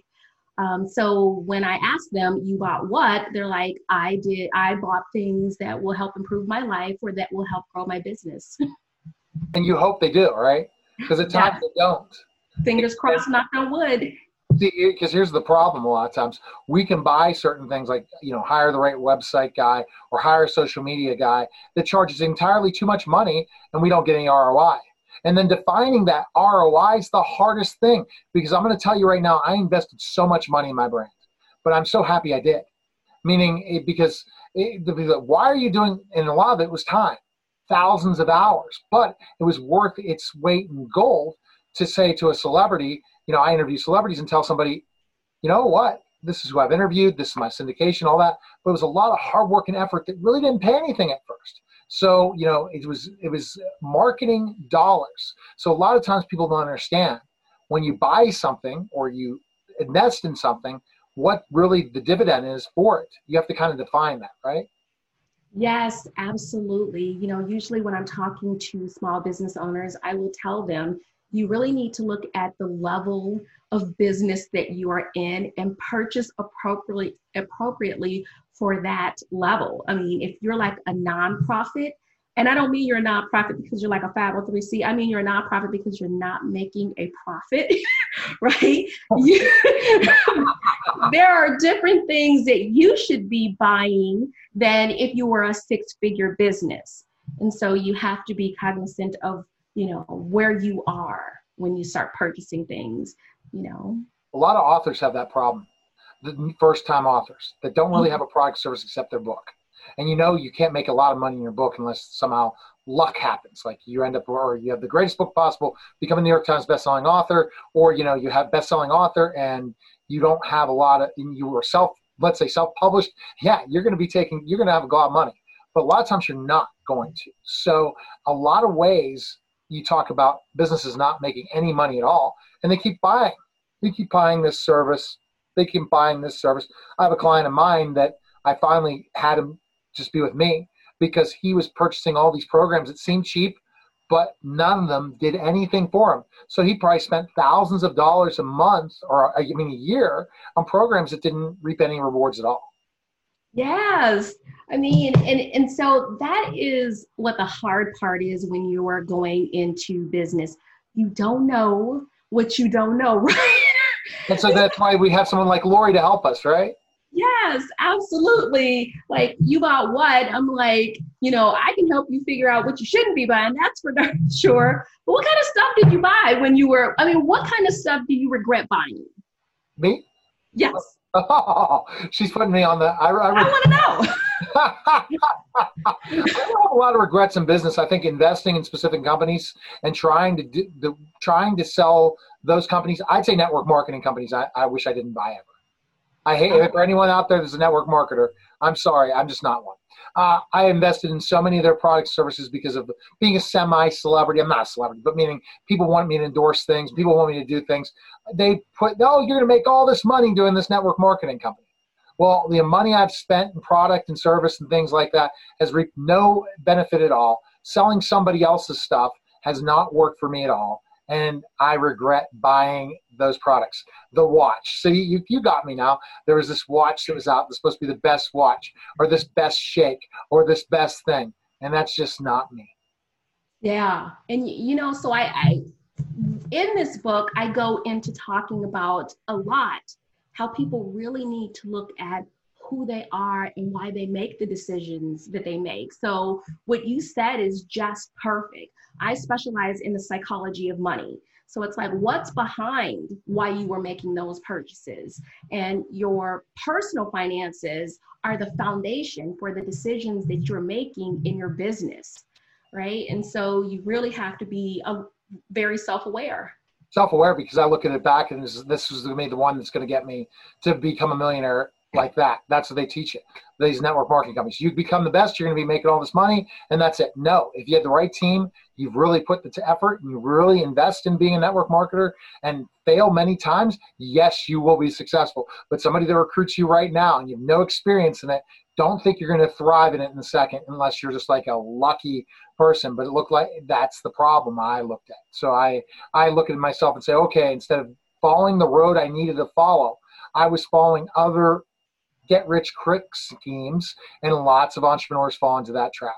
Um, so when I ask them, you bought what? They're like, I did, I bought things that will help improve my life or that will help grow my business. and you hope they do, right? Because at times yeah. they don't. Fingers crossed, knock on wood. See, because here's the problem a lot of times. We can buy certain things like, you know, hire the right website guy or hire a social media guy that charges entirely too much money and we don't get any ROI. And then defining that ROI is the hardest thing because I'm going to tell you right now, I invested so much money in my brand, but I'm so happy I did. Meaning, it, because eh, it, why are you doing? And a lot of it was time, thousands of hours, but it was worth its weight in gold to say to a celebrity, you know, I interview celebrities and tell somebody, you know what, this is who I've interviewed, this is my syndication, all that. But it was a lot of hard work and effort that really didn't pay anything at first. So you know, it was it was marketing dollars. So a lot of times people don't understand when you buy something or you invest in something, what really the dividend is for it. You have to kind of define that, right? Yes, absolutely. You know, usually when I'm talking to small business owners, I will tell them you really need to look at the level of business that you are in and purchase appropriately appropriately for that level. I mean, if you're like a nonprofit, and I don't mean you're a nonprofit because you're like a 503c. I mean you're a nonprofit because you're not making a profit, right? You, there are different things that you should be buying than if you were a six-figure business. And so you have to be cognizant of, you know, where you are when you start purchasing things, you know. A lot of authors have that problem the first time authors that don't really mm-hmm. have a product service except their book. And you know you can't make a lot of money in your book unless somehow luck happens. Like you end up or you have the greatest book possible, become a New York Times best-selling author, or you know, you have best-selling author and you don't have a lot of you were self let's say self-published, yeah, you're gonna be taking you're gonna have a lot of money. But a lot of times you're not going to. So a lot of ways you talk about businesses not making any money at all, and they keep buying. They keep buying this service they keep buying this service. I have a client of mine that I finally had him just be with me because he was purchasing all these programs that seemed cheap, but none of them did anything for him. So he probably spent thousands of dollars a month or I mean a year on programs that didn't reap any rewards at all. Yes. I mean, and, and so that is what the hard part is when you are going into business. You don't know what you don't know, right? And so that's why we have someone like Laurie to help us, right? Yes, absolutely. Like you bought what? I'm like, you know, I can help you figure out what you shouldn't be buying. That's for darn sure. But what kind of stuff did you buy when you were? I mean, what kind of stuff do you regret buying? Me? Yes. Oh, she's putting me on the. I, I, I want to know. I have a lot of regrets in business. I think investing in specific companies and trying to do, the, trying to sell those companies. I'd say network marketing companies. I, I wish I didn't buy ever. I hate it. For anyone out there that's a network marketer, I'm sorry, I'm just not one. Uh, I invested in so many of their product services because of being a semi-celebrity. I'm not a celebrity, but meaning people want me to endorse things. People want me to do things. They put, oh, you're going to make all this money doing this network marketing company. Well, the money I've spent in product and service and things like that has reaped no benefit at all. Selling somebody else's stuff has not worked for me at all. And I regret buying those products. The watch. So you, you got me now. There was this watch that was out that's supposed to be the best watch, or this best shake, or this best thing. And that's just not me. Yeah. And, you know, so I, I in this book, I go into talking about a lot how people really need to look at who they are and why they make the decisions that they make. So, what you said is just perfect. I specialize in the psychology of money. So it's like, what's behind why you were making those purchases? And your personal finances are the foundation for the decisions that you're making in your business, right? And so you really have to be a, very self aware. Self aware because I look at it back and this, this was going to be the one that's going to get me to become a millionaire like that. That's what they teach it. These network marketing companies. You become the best, you're going to be making all this money, and that's it. No, if you have the right team, you've really put the effort, and you really invest in being a network marketer, and fail many times, yes, you will be successful. But somebody that recruits you right now and you have no experience in it, don't think you're going to thrive in it in a second unless you're just like a lucky person. But it looked like that's the problem I looked at. So I I look at myself and say, okay, instead of following the road I needed to follow, I was following other get rich quick schemes, and lots of entrepreneurs fall into that trap.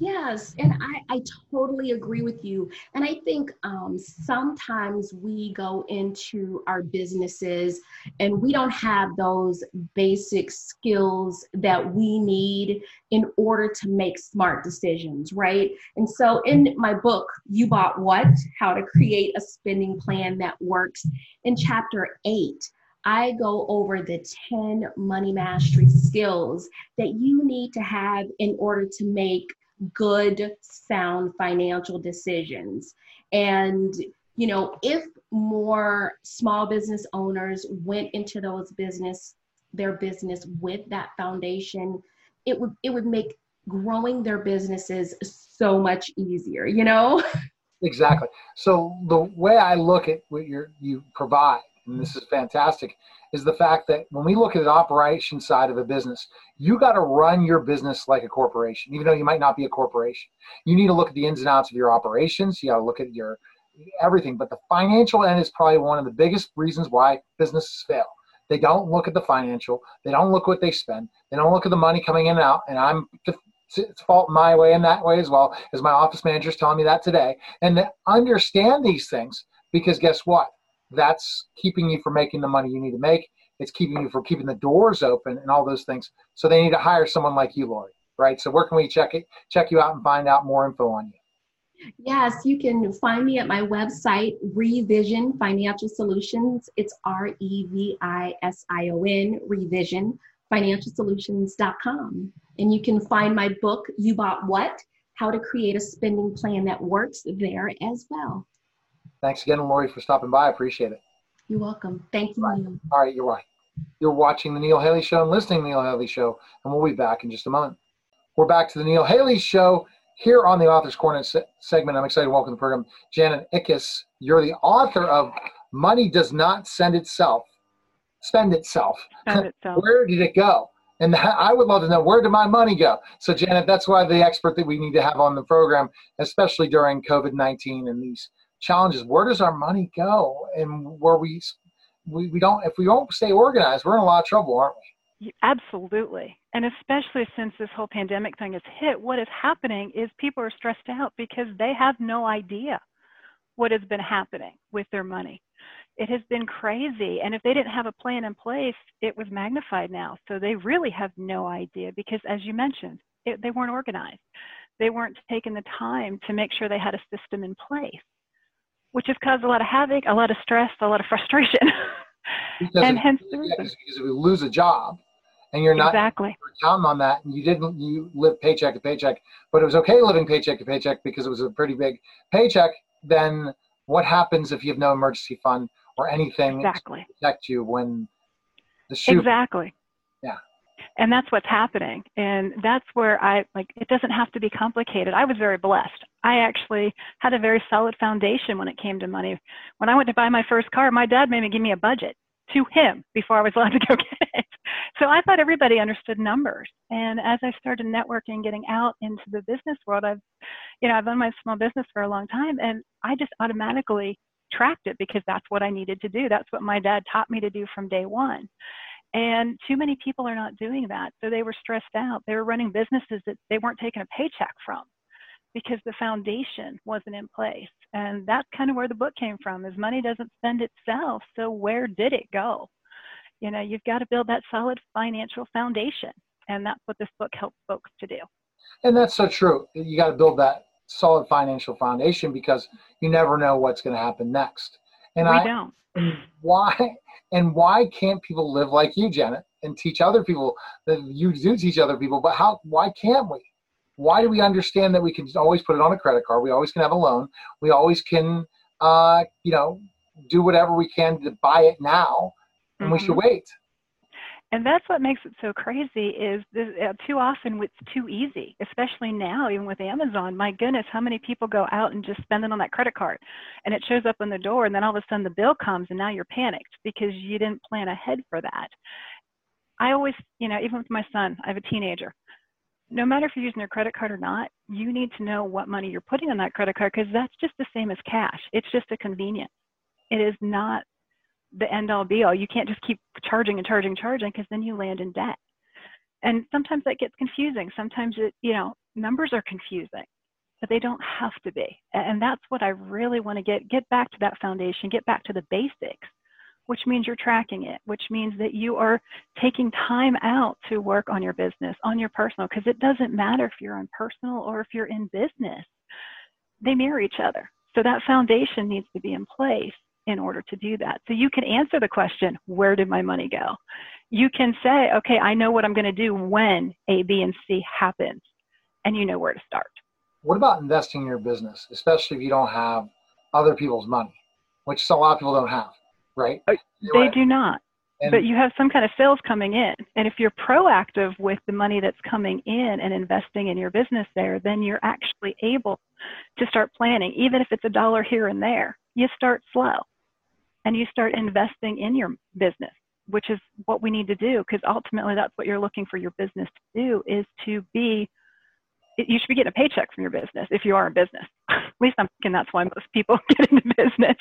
Yes, and I, I totally agree with you. And I think um, sometimes we go into our businesses and we don't have those basic skills that we need in order to make smart decisions, right? And so in my book, You Bought What? How to Create a Spending Plan That Works, in chapter eight, I go over the 10 money mastery skills that you need to have in order to make good, sound financial decisions. And, you know, if more small business owners went into those business, their business with that foundation, it would it would make growing their businesses so much easier, you know? Exactly. So the way I look at what you're you provide and this is fantastic, is the fact that when we look at the operation side of a business, you got to run your business like a corporation, even though you might not be a corporation. You need to look at the ins and outs of your operations. You got to look at your everything. But the financial end is probably one of the biggest reasons why businesses fail. They don't look at the financial. They don't look what they spend. They don't look at the money coming in and out. And I'm it's fault my way and that way as well as my office manager is telling me that today. And understand these things because guess what? That's keeping you from making the money you need to make. It's keeping you from keeping the doors open and all those things. So they need to hire someone like you, Laurie, right? So where can we check it, check you out and find out more info on you? Yes, you can find me at my website, Revision Financial Solutions. It's R E V I S I O N, Revision Financial Solutions.com. And you can find my book, You Bought What? How to Create a Spending Plan That Works, there as well. Thanks again, Laurie, for stopping by. I appreciate it. You're welcome. Thank you. Right. All right, you're right. You're watching the Neil Haley Show and listening to the Neil Haley Show, and we'll be back in just a moment. We're back to the Neil Haley Show here on the Author's Corner se- segment. I'm excited to welcome the program Janet Ickes. You're the author of Money Does Not Send Itself, Spend Itself. Spend itself. where did it go? And I would love to know where did my money go? So, Janet, that's why the expert that we need to have on the program, especially during COVID 19 and these challenges. Where does our money go? And where we, we, we don't, if we don't stay organized, we're in a lot of trouble, aren't we? Absolutely. And especially since this whole pandemic thing has hit, what is happening is people are stressed out because they have no idea what has been happening with their money. It has been crazy. And if they didn't have a plan in place, it was magnified now. So they really have no idea because, as you mentioned, it, they weren't organized. They weren't taking the time to make sure they had a system in place which has caused a lot of havoc, a lot of stress, a lot of frustration. and hence the reason. because if you lose a job and you're not exactly counting on that, and you didn't you live paycheck to paycheck, but it was okay living paycheck to paycheck because it was a pretty big paycheck. Then what happens if you have no emergency fund or anything exactly. to protect you when the shoe exactly and that's what's happening. And that's where i like it doesn't have to be complicated. I was very blessed. I actually had a very solid foundation when it came to money. When i went to buy my first car my dad made me give me a budget to him before i was allowed to go get it. So i thought everybody understood numbers. And as i started networking getting out into the business world i've you know i've owned my small business for a long time and i just automatically tracked it because that's what i needed to do. That's what my dad taught me to do from day one and too many people are not doing that. So they were stressed out. They were running businesses that they weren't taking a paycheck from because the foundation wasn't in place. And that's kind of where the book came from is money doesn't spend itself. So where did it go? You know, you've got to build that solid financial foundation. And that's what this book helps folks to do. And that's so true. You got to build that solid financial foundation because you never know what's going to happen next. And we I don't. Why and why can't people live like you, Janet, and teach other people that you do teach other people? But how? Why can't we? Why do we understand that we can always put it on a credit card? We always can have a loan. We always can, uh, you know, do whatever we can to buy it now, and mm-hmm. we should mm-hmm. wait. And that's what makes it so crazy is this, uh, too often it's too easy, especially now, even with Amazon. My goodness, how many people go out and just spend it on that credit card and it shows up on the door and then all of a sudden the bill comes and now you're panicked because you didn't plan ahead for that. I always, you know, even with my son, I have a teenager. No matter if you're using your credit card or not, you need to know what money you're putting on that credit card because that's just the same as cash. It's just a convenience. It is not the end all be all. You can't just keep charging and charging, and charging because then you land in debt. And sometimes that gets confusing. Sometimes it, you know, numbers are confusing, but they don't have to be. And that's what I really want to get get back to that foundation, get back to the basics, which means you're tracking it, which means that you are taking time out to work on your business, on your personal, because it doesn't matter if you're in personal or if you're in business. They mirror each other. So that foundation needs to be in place in order to do that. So you can answer the question, where did my money go? You can say, okay, I know what I'm going to do when A, B, and C happens, and you know where to start. What about investing in your business, especially if you don't have other people's money, which a lot of people don't have, right? Uh, they do not. And but you have some kind of sales coming in. And if you're proactive with the money that's coming in and investing in your business there, then you're actually able to start planning, even if it's a dollar here and there. You start slow and you start investing in your business, which is what we need to do because ultimately that's what you're looking for your business to do is to be you should be getting a paycheck from your business if you are in business. At least I'm thinking that's why most people get into business.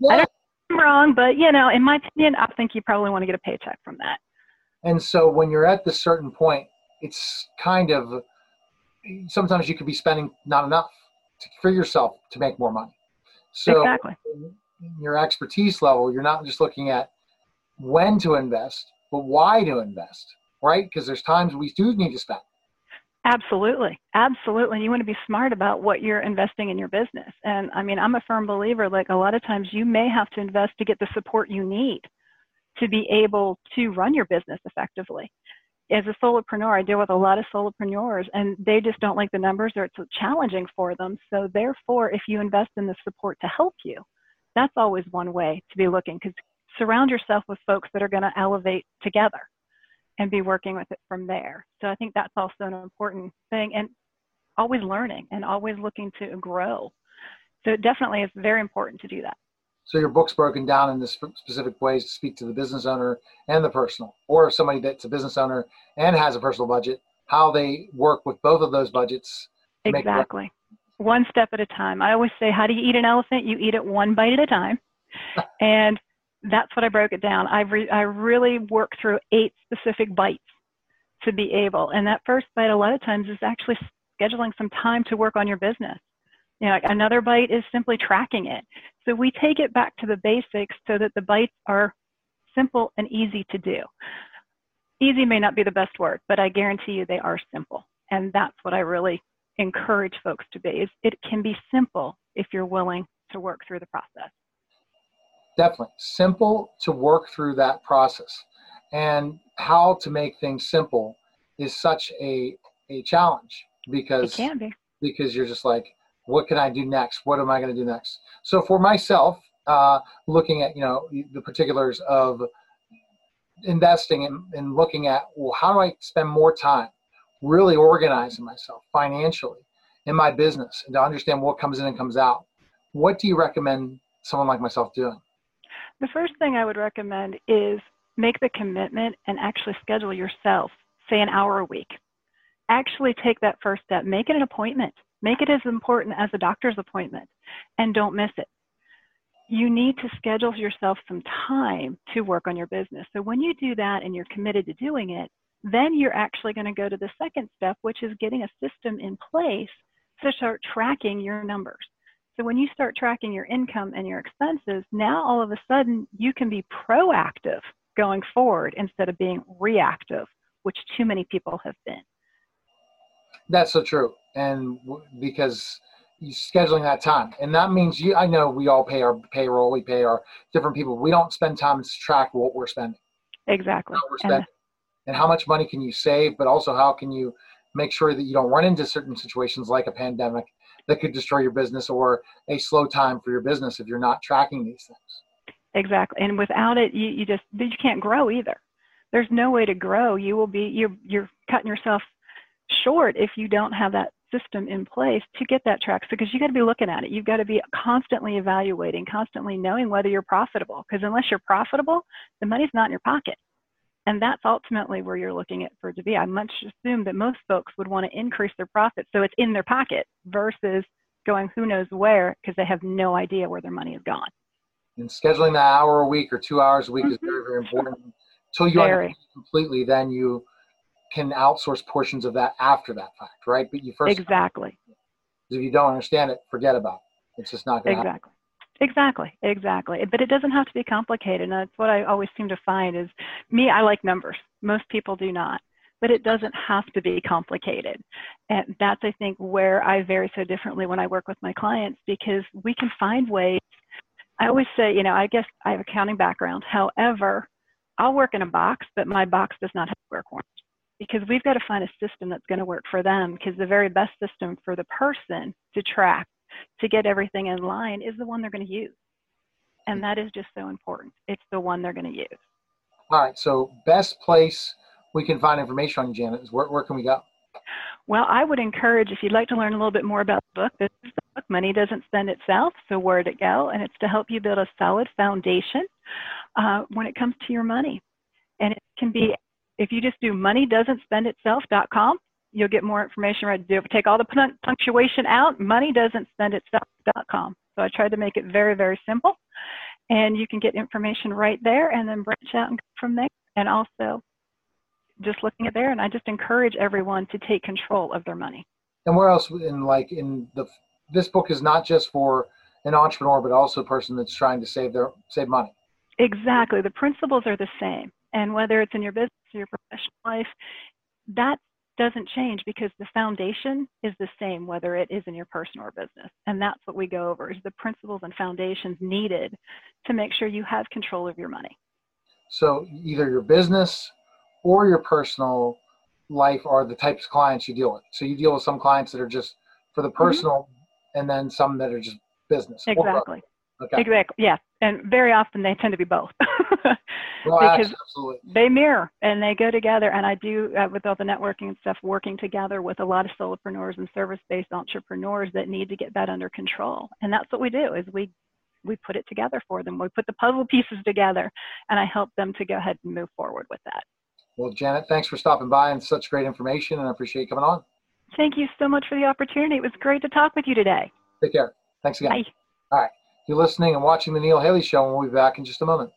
Yeah. I don't I'm wrong, but you know, in my opinion, I think you probably want to get a paycheck from that. And so when you're at this certain point, it's kind of sometimes you could be spending not enough to, for yourself to make more money. So exactly your expertise level, you're not just looking at when to invest, but why to invest, right? Because there's times we do need to spend. Absolutely. Absolutely. And you want to be smart about what you're investing in your business. And I mean, I'm a firm believer, like a lot of times you may have to invest to get the support you need to be able to run your business effectively. As a solopreneur, I deal with a lot of solopreneurs and they just don't like the numbers or it's challenging for them. So therefore, if you invest in the support to help you, that's always one way to be looking because surround yourself with folks that are going to elevate together and be working with it from there. So I think that's also an important thing and always learning and always looking to grow. So it definitely is very important to do that. So your book's broken down in the specific ways to speak to the business owner and the personal, or somebody that's a business owner and has a personal budget, how they work with both of those budgets. Exactly one step at a time. I always say, how do you eat an elephant? You eat it one bite at a time. and that's what I broke it down. I, re- I really work through eight specific bites to be able. And that first bite, a lot of times, is actually scheduling some time to work on your business. You know, another bite is simply tracking it. So we take it back to the basics so that the bites are simple and easy to do. Easy may not be the best word, but I guarantee you they are simple. And that's what I really encourage folks to be. Is it can be simple if you're willing to work through the process. Definitely. Simple to work through that process. And how to make things simple is such a, a challenge because it can be. because you're just like, what can I do next? What am I going to do next? So for myself, uh, looking at you know the particulars of investing and, and looking at well, how do I spend more time? Really organizing myself financially in my business and to understand what comes in and comes out. What do you recommend someone like myself doing? The first thing I would recommend is make the commitment and actually schedule yourself, say an hour a week. Actually take that first step, make it an appointment, make it as important as a doctor's appointment, and don't miss it. You need to schedule yourself some time to work on your business. So when you do that and you're committed to doing it, then you're actually going to go to the second step, which is getting a system in place to start tracking your numbers. So when you start tracking your income and your expenses, now all of a sudden you can be proactive going forward instead of being reactive, which too many people have been. That's so true. And w- because you scheduling that time, and that means you, I know we all pay our payroll, we pay our different people. We don't spend time to track what we're spending, Exactly. we're spending, and how much money can you save, but also how can you make sure that you don't run into certain situations like a pandemic that could destroy your business or a slow time for your business if you're not tracking these things. Exactly. And without it, you, you just you can't grow either. There's no way to grow. You will be you're you're cutting yourself short if you don't have that system in place to get that track. Because you got to be looking at it. You've got to be constantly evaluating, constantly knowing whether you're profitable. Because unless you're profitable, the money's not in your pocket. And that's ultimately where you're looking at for it to be. I much assume that most folks would want to increase their profits so it's in their pocket versus going who knows where because they have no idea where their money is gone. And scheduling that hour a week or two hours a week is very, mm-hmm. very important. Until you Very. understand completely, then you can outsource portions of that after that fact, right? But you first, Exactly. if you don't understand it, forget about it. It's just not going to happen. Exactly. Exactly. But it doesn't have to be complicated. And that's what I always seem to find is me, I like numbers. Most people do not. But it doesn't have to be complicated. And that's, I think, where I vary so differently when I work with my clients because we can find ways. I always say, you know, I guess I have accounting background. However, I'll work in a box, but my box does not have work corners because we've got to find a system that's going to work for them because the very best system for the person to track to get everything in line is the one they're going to use. And that is just so important. It's the one they're going to use. All right. So, best place we can find information on you, Janet, is where, where can we go? Well, I would encourage if you'd like to learn a little bit more about the book, this is the book, Money Doesn't Spend Itself. So, where'd it go? And it's to help you build a solid foundation uh, when it comes to your money. And it can be, if you just do moneydoesn'tspenditself.com, you'll get more information right to do. Take all the punctuation out, moneydoesn'tspenditself.com. So I tried to make it very, very simple. And you can get information right there and then branch out and go from there. And also just looking at there, and I just encourage everyone to take control of their money. And where else in like in the this book is not just for an entrepreneur, but also a person that's trying to save their save money. Exactly. The principles are the same. And whether it's in your business or your professional life, that doesn't change because the foundation is the same whether it is in your personal or business. And that's what we go over is the principles and foundations needed to make sure you have control of your money. So either your business or your personal life are the types of clients you deal with. So you deal with some clients that are just for the mm-hmm. personal, and then some that are just business. Exactly. Okay. Exactly. Yeah. And very often they tend to be both. Well, because absolutely. they mirror and they go together. And I do, uh, with all the networking and stuff, working together with a lot of solopreneurs and service-based entrepreneurs that need to get that under control. And that's what we do is we we put it together for them. We put the puzzle pieces together, and I help them to go ahead and move forward with that. Well, Janet, thanks for stopping by and such great information, and I appreciate you coming on. Thank you so much for the opportunity. It was great to talk with you today. Take care. Thanks again. Bye. All right. You're listening and watching the Neil Haley Show, and we'll be back in just a moment.